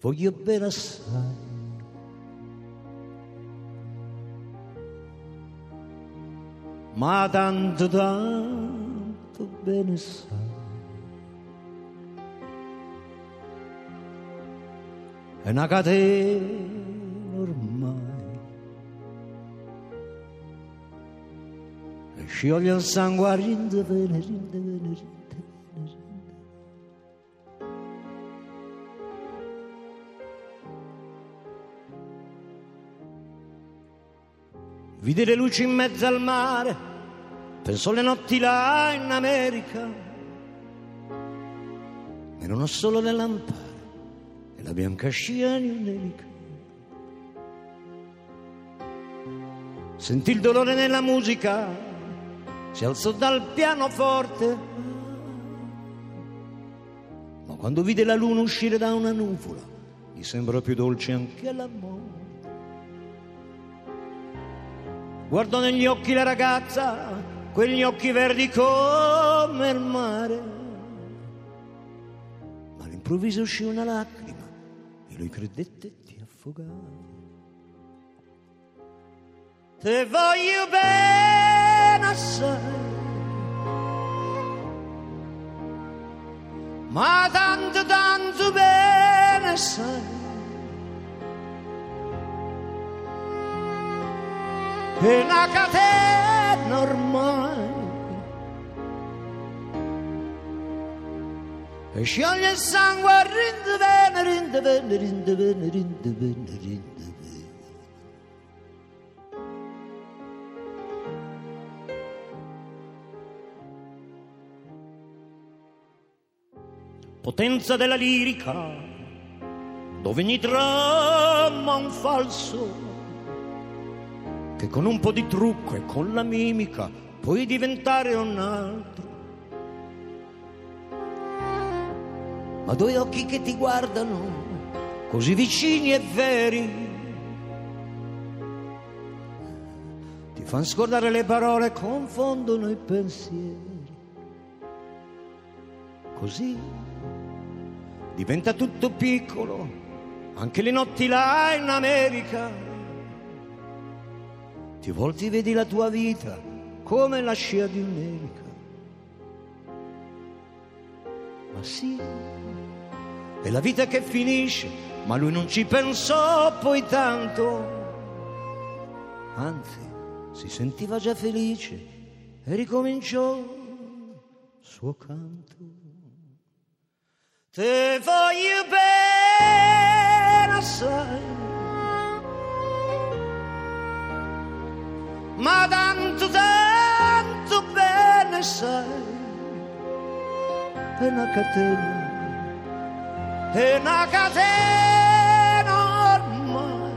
voglio bene assai. Ma tanto, tanto bene sai. È una catena ormai. E scioglie il sangue rinde, rinde, rinde. Vide le luci in mezzo al mare, pensò le notti là in America. Erano solo le lampade e la bianca scia di un'elica. Sentì il dolore nella musica, si alzò dal pianoforte. Ma quando vide la luna uscire da una nuvola, gli sembrò più dolce anche l'amore. Guardò negli occhi la ragazza, quegli occhi verdi come il mare. Ma all'improvviso uscì una lacrima e lui credette di affogare. Te voglio bene assai, ma tanto tanto bene sai è una catena ormai. E scioglie il sangue a rinde bene, rinde bene, rinde bene, rinde bene, rinde bene. Potenza della lirica, dove ogni trama un falso che con un po' di trucco e con la mimica puoi diventare un altro. Ma due occhi che ti guardano così vicini e veri ti fanno scordare le parole, confondono i pensieri. Così diventa tutto piccolo, anche le notti là in America ti volti vedi la tua vita come la scia di un'elica. Ma sì, è la vita che finisce, ma lui non ci pensò poi tanto. Anzi, si sentiva già felice e ricominciò il suo canto. Te voglio bene assai ma tanto, tanto bene sai, è una catena, è una catena ormai.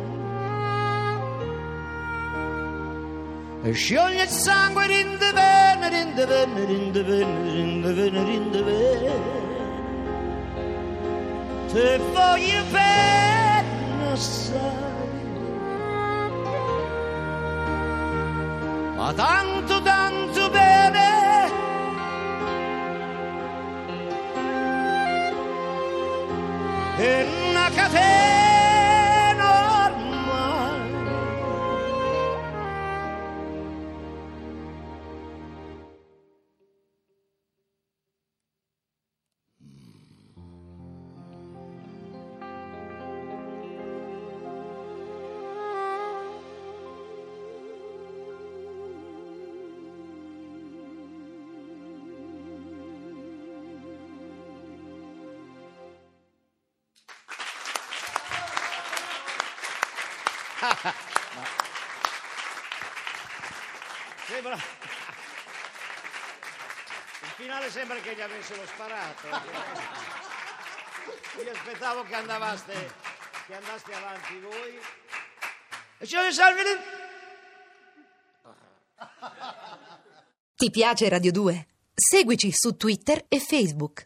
E scioglie il sangue, rinde bene, rinde bene, rinde bene, rinde bene, rinde bene. Te voglio bene assai. Ma tanto tanto bene. È una catena Sembra... Il finale sembra che gli avessero sparato. Io aspettavo che andavaste, che andaste avanti voi. E ci salvi Ti piace Radio 2? Seguici su Twitter e Facebook.